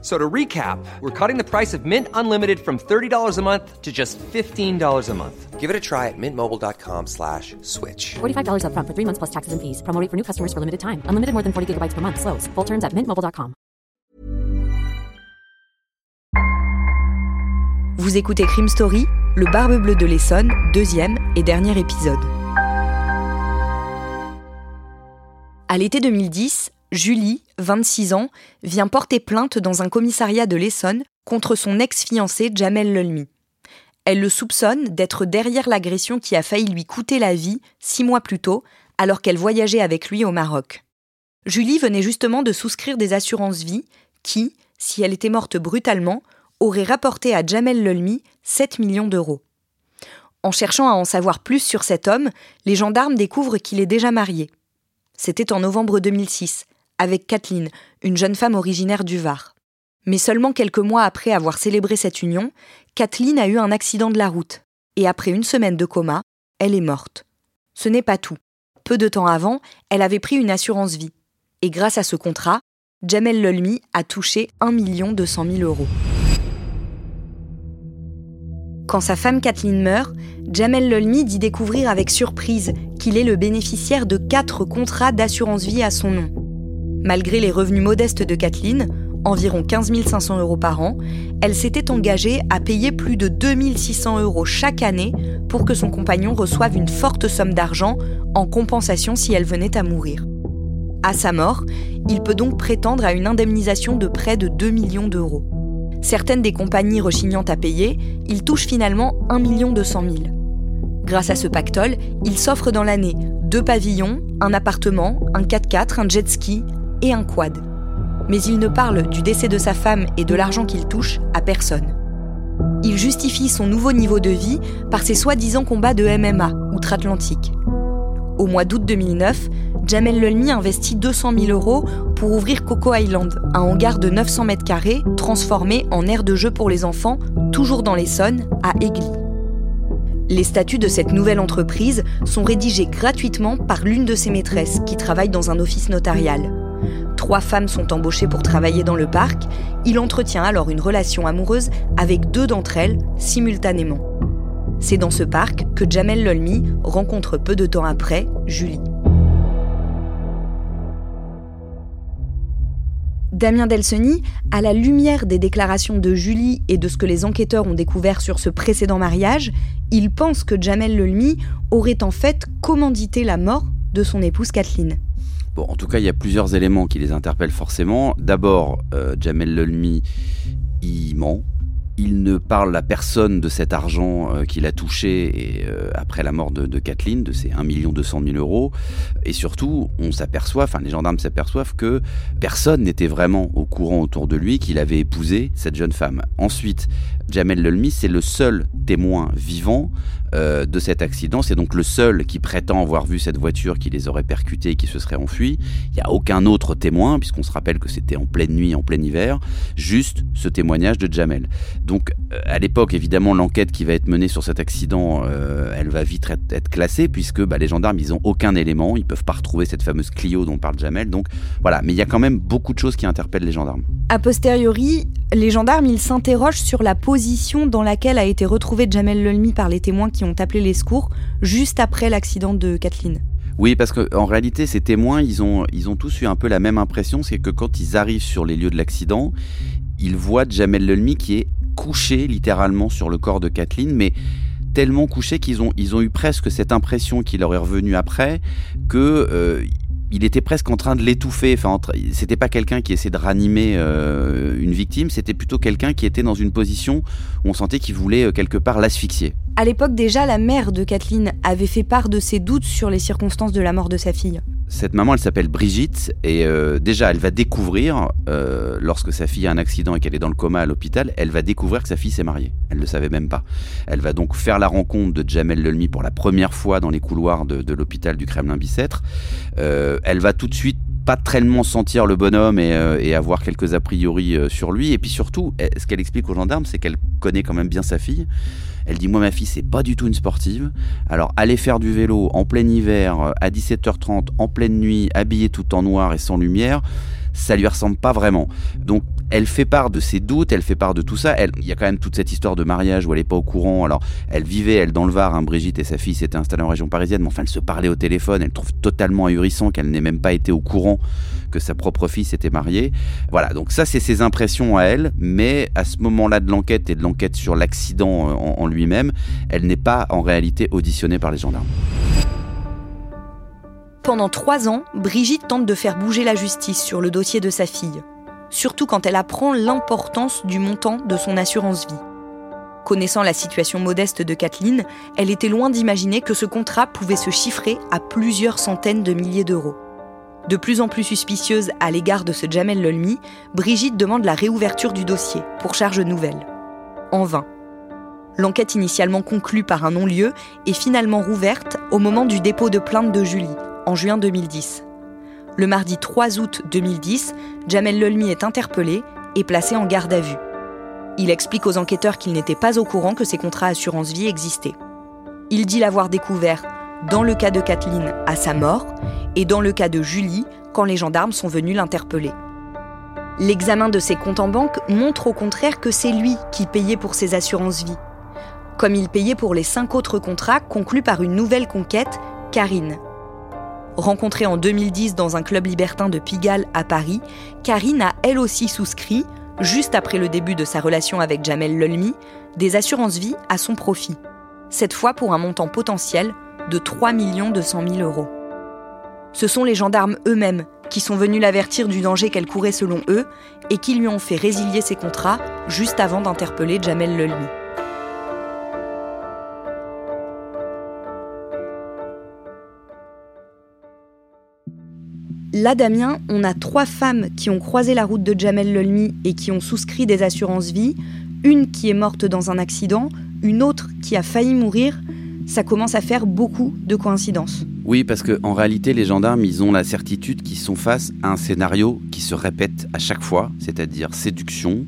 So to recap, we're cutting the price of Mint Unlimited from $30 a month to just $15 a month. Give it a try at mintmobile.com slash switch. $45 upfront for three months plus taxes and fees. Promo rate for new customers for limited time. Unlimited more than 40 gigabytes per month. Slows. Full terms at mintmobile.com. Vous écoutez Crime Story, le Barbe Bleue de l'Essonne, deuxième et dernier épisode. À l'été 2010, Julie, 26 ans, vient porter plainte dans un commissariat de l'Essonne contre son ex-fiancé Jamel Lelmi. Elle le soupçonne d'être derrière l'agression qui a failli lui coûter la vie six mois plus tôt, alors qu'elle voyageait avec lui au Maroc. Julie venait justement de souscrire des assurances vie qui, si elle était morte brutalement, auraient rapporté à Jamel Lelmi 7 millions d'euros. En cherchant à en savoir plus sur cet homme, les gendarmes découvrent qu'il est déjà marié. C'était en novembre 2006, avec Kathleen, une jeune femme originaire du Var. Mais seulement quelques mois après avoir célébré cette union, Kathleen a eu un accident de la route, et après une semaine de coma, elle est morte. Ce n'est pas tout. Peu de temps avant, elle avait pris une assurance vie. Et grâce à ce contrat, Jamel Lelmi a touché 1 200 000 euros. Quand sa femme Kathleen meurt, Jamel Lelmi dit découvrir avec surprise qu'il est le bénéficiaire de quatre contrats d'assurance vie à son nom. Malgré les revenus modestes de Kathleen, environ 15 500 euros par an, elle s'était engagée à payer plus de 2600 euros chaque année pour que son compagnon reçoive une forte somme d'argent en compensation si elle venait à mourir. À sa mort, il peut donc prétendre à une indemnisation de près de 2 millions d'euros. Certaines des compagnies rechignant à payer, il touche finalement 1 200 000. Grâce à ce pactole, il s'offre dans l'année deux pavillons, un appartement, un 4x4, un jet ski, et un quad. Mais il ne parle du décès de sa femme et de l'argent qu'il touche à personne. Il justifie son nouveau niveau de vie par ses soi-disant combats de MMA outre-Atlantique. Au mois d'août 2009, Jamel Lelmi investit 200 000 euros pour ouvrir Coco Island, un hangar de 900 mètres carrés transformé en aire de jeu pour les enfants, toujours dans l'Essonne, à Aigli. Les statuts de cette nouvelle entreprise sont rédigés gratuitement par l'une de ses maîtresses qui travaille dans un office notarial. Trois femmes sont embauchées pour travailler dans le parc. Il entretient alors une relation amoureuse avec deux d'entre elles simultanément. C'est dans ce parc que Jamel Lolmi rencontre peu de temps après Julie. Damien Delseny, à la lumière des déclarations de Julie et de ce que les enquêteurs ont découvert sur ce précédent mariage, il pense que Jamel Lelmi aurait en fait commandité la mort de son épouse Kathleen en tout cas, il y a plusieurs éléments qui les interpellent forcément. D'abord, euh, Jamel Lelmi, il ment. Il ne parle à personne de cet argent euh, qu'il a touché euh, après la mort de, de, Kathleen, de ces 1 200 000 euros. Et surtout, on s'aperçoit, enfin les gendarmes s'aperçoivent que personne n'était vraiment au courant autour de lui qu'il avait épousé cette jeune femme. Ensuite, Jamel Lelmi, c'est le seul témoin vivant euh, de cet accident. C'est donc le seul qui prétend avoir vu cette voiture qui les aurait percutés et qui se serait enfui. Il n'y a aucun autre témoin, puisqu'on se rappelle que c'était en pleine nuit, en plein hiver, juste ce témoignage de Jamel. Donc euh, à l'époque, évidemment, l'enquête qui va être menée sur cet accident, euh, elle va vite être, classée, puisque bah, les gendarmes, ils n'ont aucun élément, ils peuvent pas retrouver cette fameuse Clio dont parle Jamel. Donc voilà, mais il y a quand même beaucoup de choses qui interpellent les gendarmes. A posteriori, les gendarmes, ils s'interrogent sur la position dans laquelle a été retrouvé Jamel Lelmi par les témoins qui ont appelé les secours juste après l'accident de Kathleen. Oui, parce qu'en réalité, ces témoins, ils ont, ils ont tous eu un peu la même impression, c'est que quand ils arrivent sur les lieux de l'accident, ils voient Jamel Lelmi qui est couché littéralement sur le corps de Kathleen, mais tellement couché qu'ils ont, ils ont eu presque cette impression qu'il leur est revenu après que euh, il était presque en train de l'étouffer. Enfin, c'était pas quelqu'un qui essayait de ranimer euh, une victime, c'était plutôt quelqu'un qui était dans une position où on sentait qu'il voulait euh, quelque part l'asphyxier. À l'époque déjà, la mère de Kathleen avait fait part de ses doutes sur les circonstances de la mort de sa fille. Cette maman, elle s'appelle Brigitte, et euh, déjà, elle va découvrir, lorsque sa fille a un accident et qu'elle est dans le coma à l'hôpital, elle va découvrir que sa fille s'est mariée. Elle ne le savait même pas. Elle va donc faire la rencontre de Jamel Lelmi pour la première fois dans les couloirs de, l'hôpital du Kremlin-Bicêtre. Euh, elle va tout de suite pas tellement sentir le bonhomme et, et avoir quelques a priori sur lui. Et puis surtout, ce qu'elle explique aux gendarmes, c'est qu'elle connaît quand même bien sa fille. Elle dit Moi, ma fille, c'est pas du tout une sportive. Alors, aller faire du vélo en plein hiver, à 17h30, en pleine nuit, habillée tout en noir et sans lumière, ça lui ressemble pas vraiment. Donc elle fait part de ses doutes, elle fait part de tout ça. il y a quand même toute cette histoire de mariage où elle est pas au courant. Alors elle vivait elle dans le Var, hein, Brigitte et sa fille s'étaient installées en région parisienne, mais enfin elle se parlait au téléphone. Elle trouve totalement ahurissant qu'elle n'ait même pas été au courant que sa propre fille s'était mariée. Voilà, donc ça c'est ses impressions à elle, mais à ce moment-là de l'enquête et de l'enquête sur l'accident en lui-même, elle n'est pas en réalité auditionnée par les gendarmes. Pendant trois ans, Brigitte tente de faire bouger la justice sur le dossier de sa fille, surtout quand elle apprend l'importance du montant de son assurance vie. Connaissant la situation modeste de Kathleen, elle était loin d'imaginer que ce contrat pouvait se chiffrer à plusieurs centaines de milliers d'euros. De plus en plus suspicieuse à l'égard de ce Jamel Lolmi, Brigitte demande la réouverture du dossier pour charge nouvelle. En vain. L'enquête initialement conclue par un non-lieu est finalement rouverte au moment du dépôt de plainte de Julie, en juin 2010. Le mardi 3 août 2010, Jamel Lelmi est interpellé et placé en garde à vue. Il explique aux enquêteurs qu'il n'était pas au courant que ces contrats assurance vie existaient. Il dit l'avoir découvert dans le cas de Kathleen à sa mort et dans le cas de Julie quand les gendarmes sont venus l'interpeller. L'examen de ses comptes en banque montre au contraire que c'est lui qui payait pour ses assurances vie, comme il payait pour les cinq autres contrats conclus par une nouvelle conquête, Karine, Rencontrée en 2010 dans un club libertin de Pigalle à Paris, Karine a elle aussi souscrit, juste après le début de sa relation avec Jamel Lelmi, des assurances-vie à son profit. Cette fois pour un montant potentiel de 3 200 000 euros. Ce sont les gendarmes eux-mêmes qui sont venus l'avertir du danger qu'elle courait selon eux et qui lui ont fait résilier ses contrats juste avant d'interpeller Jamel Lelmi. Là, Damien, on a trois femmes qui ont croisé la route de Jamel Lelmi et qui ont souscrit des assurances vie. Une qui est morte dans un accident, une autre qui a failli mourir. Ça commence à faire beaucoup de coïncidences. Oui, parce qu'en réalité, les gendarmes, ils ont la certitude qu'ils sont face à un scénario qui se répète à chaque fois, c'est-à-dire séduction,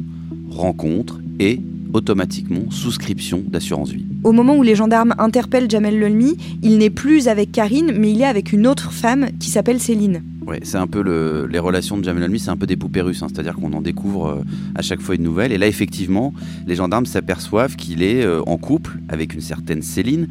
rencontre et automatiquement souscription d'assurance vie. Au moment où les gendarmes interpellent Jamel Lelmi, il n'est plus avec Karine, mais il est avec une autre femme qui s'appelle Céline. C'est un peu le, les relations de Jamel Almi, c'est un peu des poupées russes, hein. c'est-à-dire qu'on en découvre euh, à chaque fois une nouvelle. Et là, effectivement, les gendarmes s'aperçoivent qu'il est euh, en couple avec une certaine Céline,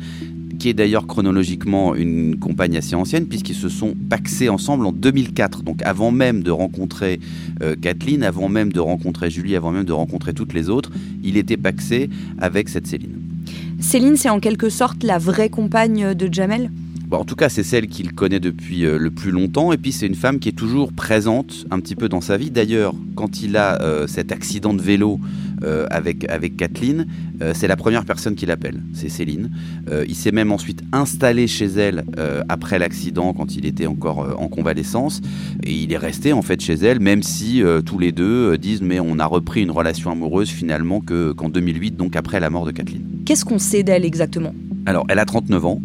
qui est d'ailleurs chronologiquement une compagne assez ancienne, puisqu'ils se sont paxés ensemble en 2004, donc avant même de rencontrer euh, Kathleen, avant même de rencontrer Julie, avant même de rencontrer toutes les autres, il était paxé avec cette Céline. Céline, c'est en quelque sorte la vraie compagne de Jamel? En tout cas, c'est celle qu'il connaît depuis euh, le plus longtemps. Et puis, c'est une femme qui est toujours présente un petit peu dans sa vie. D'ailleurs, quand il a euh, cet accident de vélo euh, avec, avec Kathleen, c'est la première personne qu'il appelle. C'est Céline. il s'est même ensuite installé chez elle après l'accident, quand il était encore en convalescence. Et il est resté en fait chez elle, même si tous les deux disent Mais on a repris une relation amoureuse finalement qu'en 2008, donc après la mort de Kathleen. Qu'est-ce qu'on sait d'elle exactement? Alors, elle a 39 ans.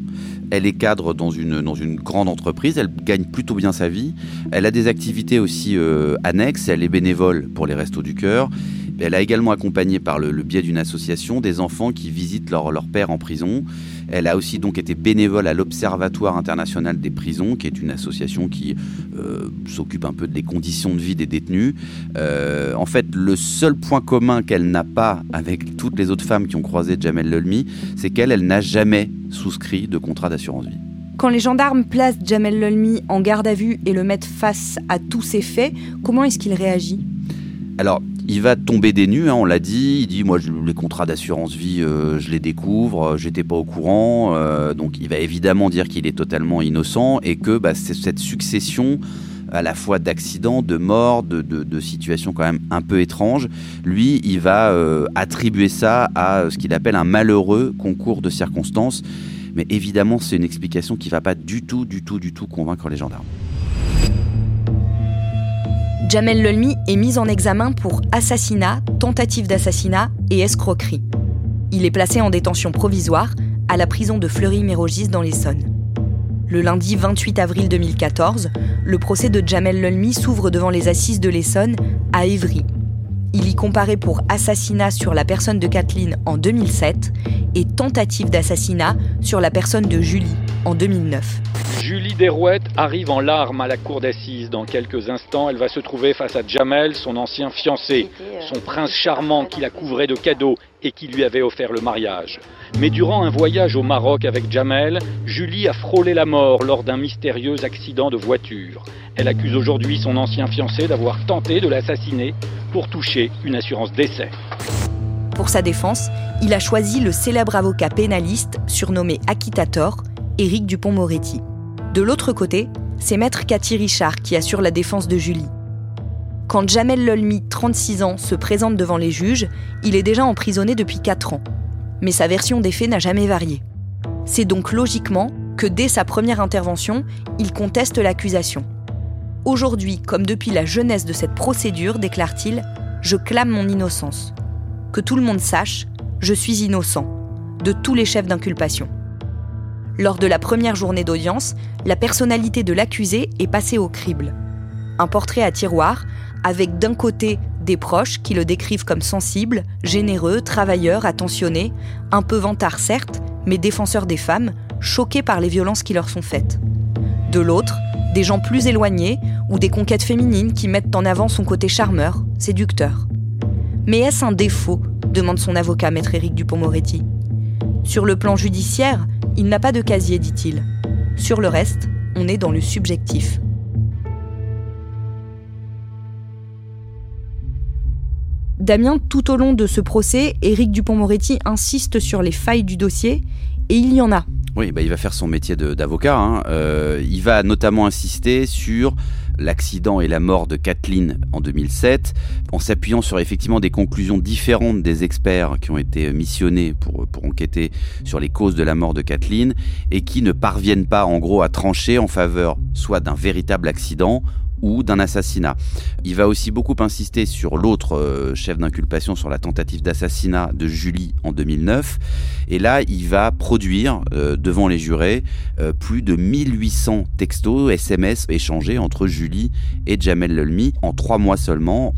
Elle est cadre dans une, grande entreprise, elle gagne plutôt bien sa vie. Elle a des activités aussi euh, annexes, elle est bénévole pour les Restos du Cœur. Elle a également accompagné par le, biais d'une association des enfants qui visitent leur, leur père en prison. Elle a aussi donc été bénévole à l'Observatoire international des prisons, qui est une association qui euh, s'occupe un peu des conditions de vie des détenus. Euh, en fait, le seul point commun qu'elle n'a pas avec toutes les autres femmes qui ont croisé Jamel Lelmi, c'est qu'elle, elle, n'a jamais souscrit de contrat d'assurance vie. Quand les gendarmes placent Jamel Lelmi en garde à vue et le mettent face à tous ces faits, comment est-ce qu'il réagit? Alors, il va tomber des nues, hein, on l'a dit. Il dit Moi, les contrats d'assurance vie, euh, je les découvre, euh, j'étais pas au courant. Euh, donc, il va évidemment dire qu'il est totalement innocent et que bah, cette succession à la fois d'accidents, de morts, de, situations quand même un peu étranges. Lui, il va attribuer ça à ce qu'il appelle un malheureux concours de circonstances. Mais évidemment, c'est une explication qui va pas du tout, du tout, du tout convaincre les gendarmes. Jamel Lelmi est mis en examen pour assassinat, tentative d'assassinat et escroquerie. Il est placé en détention provisoire à la prison de Fleury-Mérogis dans l'Essonne. Le lundi 28 avril 2014, le procès de Jamel Lelmi s'ouvre devant les assises de l'Essonne à Évry. Il y comparaît pour assassinat sur la personne de Kathleen en 2007 et tentative d'assassinat sur la personne de Julie en 2009. Julie Derouette arrive en larmes à la cour d'assises. Dans quelques instants, elle va se trouver face à Jamel, son ancien fiancé, son prince charmant qui la couvrait de cadeaux et qui lui avait offert le mariage. Mais durant un voyage au Maroc avec Jamel, Julie a frôlé la mort lors d'un mystérieux accident de voiture. Elle accuse aujourd'hui son ancien fiancé d'avoir tenté de l'assassiner pour toucher une assurance décès. Pour sa défense, il a choisi le célèbre avocat pénaliste surnommé Acquittator, Éric Dupont-Moretti. De l'autre côté, c'est maître Cathy Richard qui assure la défense de Julie. Quand Jamel Lolmi, 36 ans, se présente devant les juges, il est déjà emprisonné depuis 4 ans. Mais sa version des faits n'a jamais varié. C'est donc logiquement que dès sa première intervention, il conteste l'accusation. Aujourd'hui, comme depuis la jeunesse de cette procédure, déclare-t-il, je clame mon innocence. Que tout le monde sache, je suis innocent, de tous les chefs d'inculpation. Lors de la première journée d'audience, la personnalité de l'accusé est passée au crible. Un portrait à tiroir, avec d'un côté des proches qui le décrivent comme sensible, généreux, travailleur, attentionné, un peu vantard certes, mais défenseur des femmes, choqués par les violences qui leur sont faites. De l'autre, des gens plus éloignés ou des conquêtes féminines qui mettent en avant son côté charmeur, séducteur. Mais est-ce un défaut? demande son avocat, maître Éric Dupont-Moretti. Sur le plan judiciaire, il n'a pas de casier, dit-il. Sur le reste, on est dans le subjectif. Damien, tout au long de ce procès, Éric Dupont-Moretti insiste sur les failles du dossier, et il y en a. Oui, bah, il va faire son métier d'avocat. Hein. Euh, il va notamment insister sur l'accident et la mort de Kathleen en 2007, en s'appuyant sur effectivement des conclusions différentes des experts qui ont été missionnés pour, pour enquêter sur les causes de la mort de Kathleen et qui ne parviennent pas en gros à trancher en faveur soit d'un véritable accident ou d'un assassinat. Il va aussi beaucoup insister sur l'autre euh, chef d'inculpation sur la tentative d'assassinat de Julie en 2009. Et là, il va produire euh, devant les jurés euh, plus de 1800 textos, SMS échangés entre Julie et Jamel Lelmi en trois mois seulement.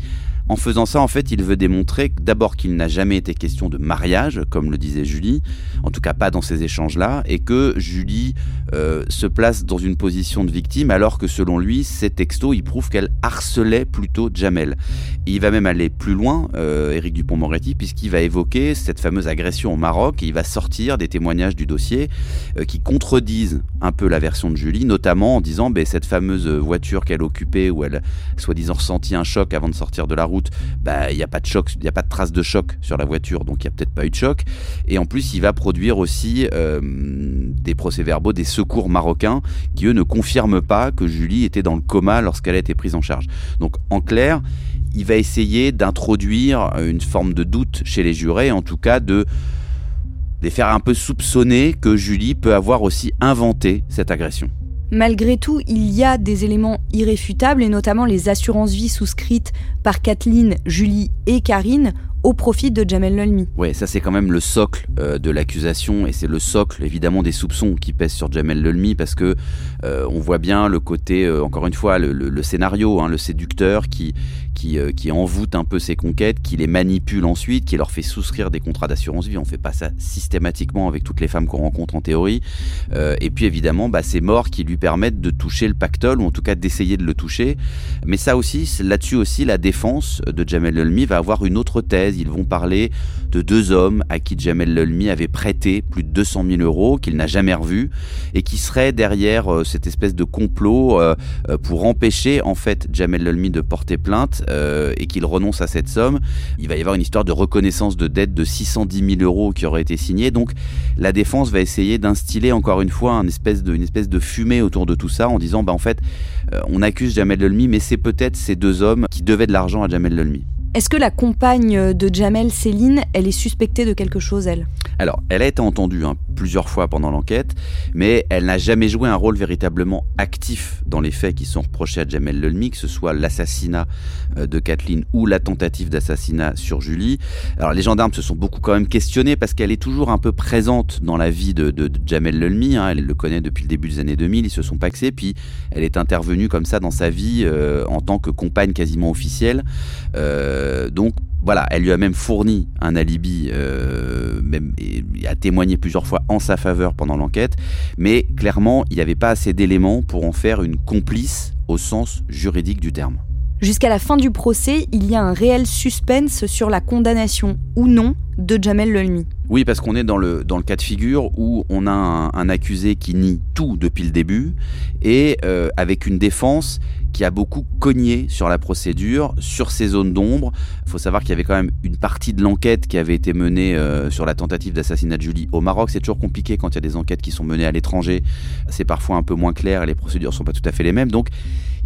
En faisant ça, en fait, il veut démontrer d'abord qu'il n'a jamais été question de mariage, comme le disait Julie, en tout cas pas dans ces échanges-là, et que Julie euh, se place dans une position de victime, alors que selon lui, ces textos, ils prouvent qu'elle harcelait plutôt Jamel. il va même aller plus loin, euh, Éric Dupont-Moretti, puisqu'il va évoquer cette fameuse agression au Maroc, et il va sortir des témoignages du dossier euh, qui contredisent un peu la version de Julie, notamment en disant ben, cette fameuse voiture qu'elle occupait, où elle soi-disant ressenti un choc avant de sortir de la route, bah, il n'y a pas de choc, il n'y a pas de trace de choc sur la voiture, donc il n'y a peut-être pas eu de choc. Et en plus, il va produire aussi euh, des procès-verbaux des secours marocains qui, eux, ne confirment pas que Julie était dans le coma lorsqu'elle a été prise en charge. Donc, en clair, il va essayer d'introduire une forme de doute chez les jurés, en tout cas de les faire un peu soupçonner que Julie peut avoir aussi inventé cette agression. Malgré tout, il y a des éléments irréfutables et notamment les assurances vie souscrites par Kathleen, Julie et Karine au profit de Jamel Lolmi. Ouais, ça c'est quand même le socle euh, de l'accusation et c'est le socle évidemment des soupçons qui pèsent sur Jamel Lolmi parce que euh, on voit bien le côté, euh, encore une fois, le, scénario, hein, le séducteur qui qui, qui envoûte un peu ses conquêtes, qui les manipule ensuite, qui leur fait souscrire des contrats d'assurance vie. On fait pas ça systématiquement avec toutes les femmes qu'on rencontre en théorie. et puis évidemment, bah, ces morts qui lui permettent de toucher le pactole ou en tout cas d'essayer de le toucher. Mais ça aussi, là-dessus aussi, la défense de Jamel Lolmi va avoir une autre thèse ils vont parler de deux hommes à qui Jamel Lelmi avait prêté plus de 200 000 euros, qu'il n'a jamais revus, et qui seraient derrière euh, cette espèce de complot euh, euh, pour empêcher en fait Jamel Lelmi de porter plainte et qu'il renonce à cette somme. Il va y avoir une histoire de reconnaissance de dette de 610 000 euros qui aurait été signée. Donc la défense va essayer d'instiller encore une fois une espèce de, fumée autour de tout ça en disant bah en fait on accuse Jamel Lelmi mais c'est peut-être ces deux hommes qui devaient de l'argent à Jamel Lelmi. Est-ce que la compagne de Jamel, Céline, elle est suspectée de quelque chose, elle? Alors, elle a été entendue hein, plusieurs fois pendant l'enquête, mais elle n'a jamais joué un rôle véritablement actif dans les faits qui sont reprochés à Jamel Lelmi, que ce soit l'assassinat euh, de Kathleen ou la tentative d'assassinat sur Julie. Alors, les gendarmes se sont beaucoup quand même questionnés parce qu'elle est toujours un peu présente dans la vie de, Jamel Lelmi. Hein. elle le connaît depuis le début des années 2000, ils se sont paxés, puis elle est intervenue comme ça dans sa vie euh, en tant que compagne quasiment officielle. Euh, euh, donc voilà, elle lui a même fourni un alibi, euh, même, et a témoigné plusieurs fois en sa faveur pendant l'enquête, mais clairement, il n'y avait pas assez d'éléments pour en faire une complice au sens juridique du terme. Jusqu'à la fin du procès, il y a un réel suspense sur la condamnation ou non de Jamel Lelmi. Oui, parce qu'on est dans le, dans le cas de figure où on a un, accusé qui nie tout depuis le début et euh, avec une défense qui a beaucoup cogné sur la procédure, sur ces zones d'ombre. Il faut savoir qu'il y avait quand même une partie de l'enquête qui avait été menée euh, sur la tentative d'assassinat de Julie au Maroc. C'est toujours compliqué quand il y a des enquêtes qui sont menées à l'étranger. C'est parfois un peu moins clair et les procédures ne sont pas tout à fait les mêmes. Donc,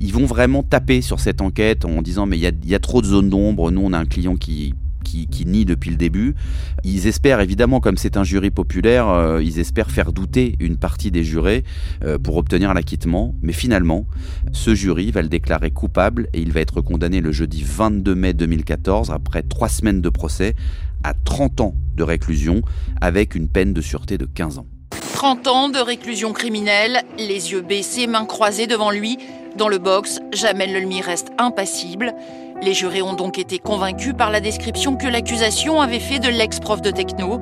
ils vont vraiment taper sur cette enquête en disant mais il y a trop de zones d'ombre. Nous, on a un client qui qui, nient depuis le début. Ils espèrent évidemment, comme c'est un jury populaire, euh, ils espèrent faire douter une partie des jurés euh, pour obtenir l'acquittement. Mais finalement, ce jury va le déclarer coupable et il va être condamné le jeudi 22 mai 2014, après trois semaines de procès, à 30 ans de réclusion avec une peine de sûreté de 15 ans. 30 ans de réclusion criminelle, les yeux baissés, mains croisées devant lui. Dans le box, Jamel Lelmi reste impassible. Les jurés ont donc été convaincus par la description que l'accusation avait fait de l'ex-prof de techno,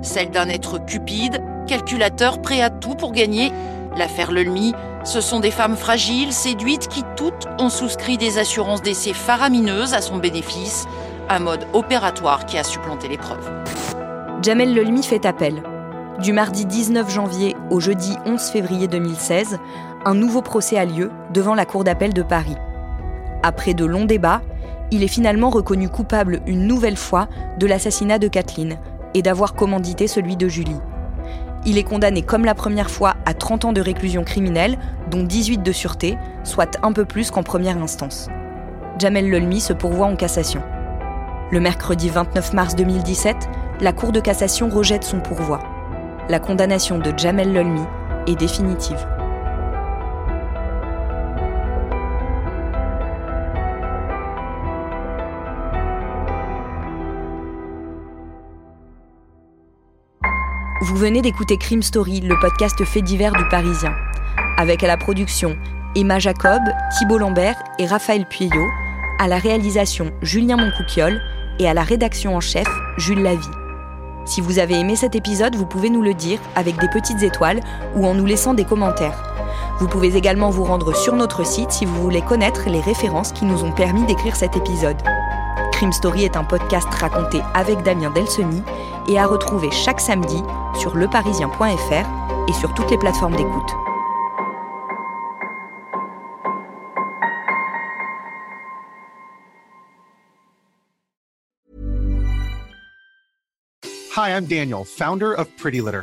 celle d'un être cupide, calculateur, prêt à tout pour gagner. L'affaire Lelmi, ce sont des femmes fragiles, séduites, qui toutes ont souscrit des assurances d'essai faramineuses à son bénéfice, un mode opératoire qui a supplanté l'épreuve. Jamel Lelmi fait appel. Du mardi 19 janvier au jeudi 11 février 2016, un nouveau procès a lieu devant la Cour d'appel de Paris. Après de longs débats, il est finalement reconnu coupable une nouvelle fois de l'assassinat de Kathleen et d'avoir commandité celui de Julie. Il est condamné comme la première fois à 30 ans de réclusion criminelle, dont 18 de sûreté, soit un peu plus qu'en première instance. Jamel Lelmi se pourvoit en cassation. Le mercredi 29 mars 2017, la Cour de cassation rejette son pourvoi. La condamnation de Jamel Lelmi est définitive. Vous venez d'écouter Crime Story, le podcast fait divers du Parisien. Avec à la production Emma Jacob, Thibault Lambert et Raphaël Pueyo, à la réalisation Julien Moncouquiole et à la rédaction en chef Jules Lavie. Si vous avez aimé cet épisode, vous pouvez nous le dire avec des petites étoiles ou en nous laissant des commentaires. Vous pouvez également vous rendre sur notre site si vous voulez connaître les références qui nous ont permis d'écrire cet épisode. Crime Story est un podcast raconté avec Damien Delseny et à retrouver chaque samedi sur leparisien.fr et sur toutes les plateformes d'écoute. Hi, I'm Daniel, founder of Pretty Litter.